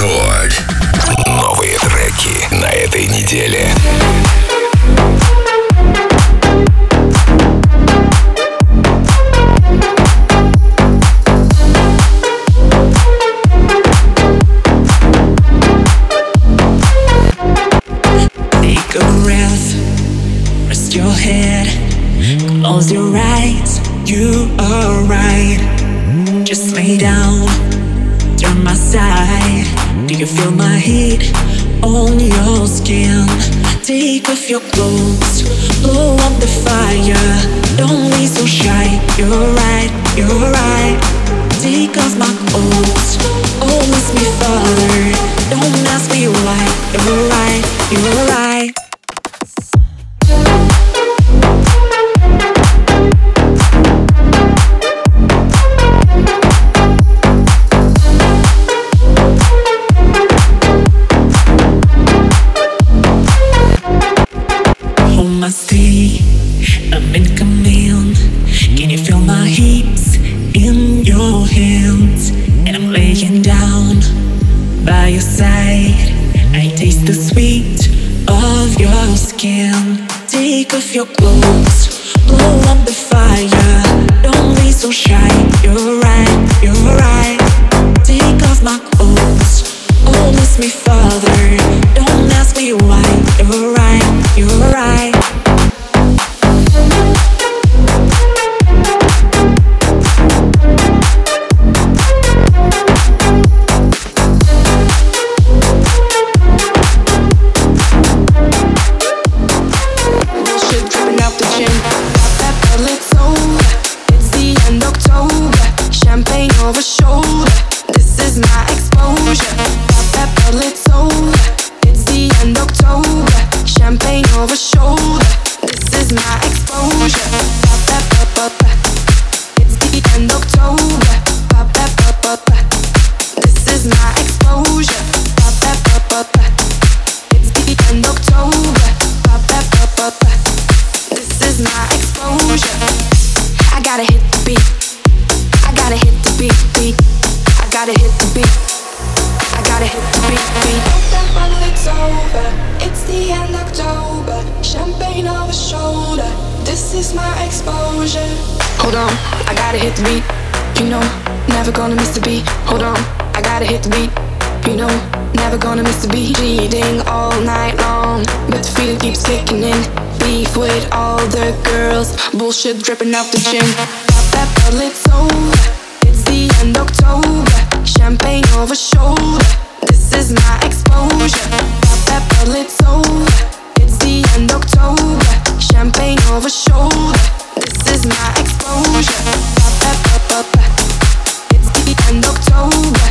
Рекорд. Новые треки на этой неделе. Close your eyes, you are right. Just lay down, turn my side. Do you feel my heat on your skin? Take off your clothes, blow up the fire. Don't be so shy. You're right, you're right. Take off my clothes, oh me further. Don't your skin. Take off your clothes, blow up the fire. Don't be so shy. You're right, you're right. Take off my clothes, oh, me further. Don't ask me why. You're right, you're right. Bullshit dripping out the chin. Pop that bottle, it's the end October. I've ever put that. This is my exposure. I gotta hit the beat. I gotta hit the beat. I gotta hit the beat. I gotta hit the beat. I gotta hit the beat. I'm the one that's over. It's the end of October. Champagne over shoulder. This is my exposure. Hold on, I gotta hit the beat. You know, never gonna miss the beat. Hold on, I gotta hit the beat. You know, never gonna miss the beat. Reading all night long, but the feeling keeps kicking in. Beef with all the girls, bullshit dripping off the chin. Pop that it's over. It's the end October. Champagne over shoulder. This is my exposure. Pop that, pop, pop, pop. It's the end October.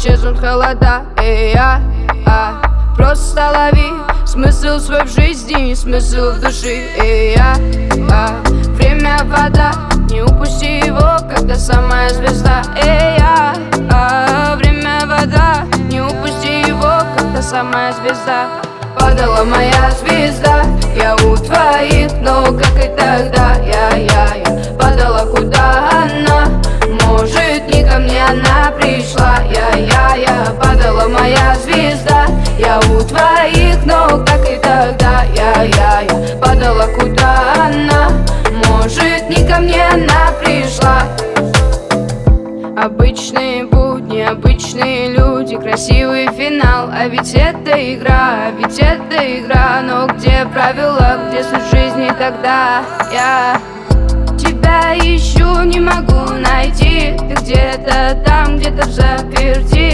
Исчезнут холода. И я а, просто лови Смысл свой в жизни, смысл в душе И я а, время вода. Не упусти его, когда самая звезда. И я а, время вода. Не упусти его, когда самая звезда. Падала моя звезда. Я у твоих ног, как и тогда. Я, я, я она пришла. Я, я, я Падала моя звезда. Я у твоих ног, как и тогда. Я, я, я Падала куда она? Может не ко мне она пришла? Обычные будни, обычные люди Красивый финал, а ведь это игра А ведь это игра, но где правила, где суть жизни тогда? Я тебя ищу, не могу найти. Ты где-то там, где-то в заперти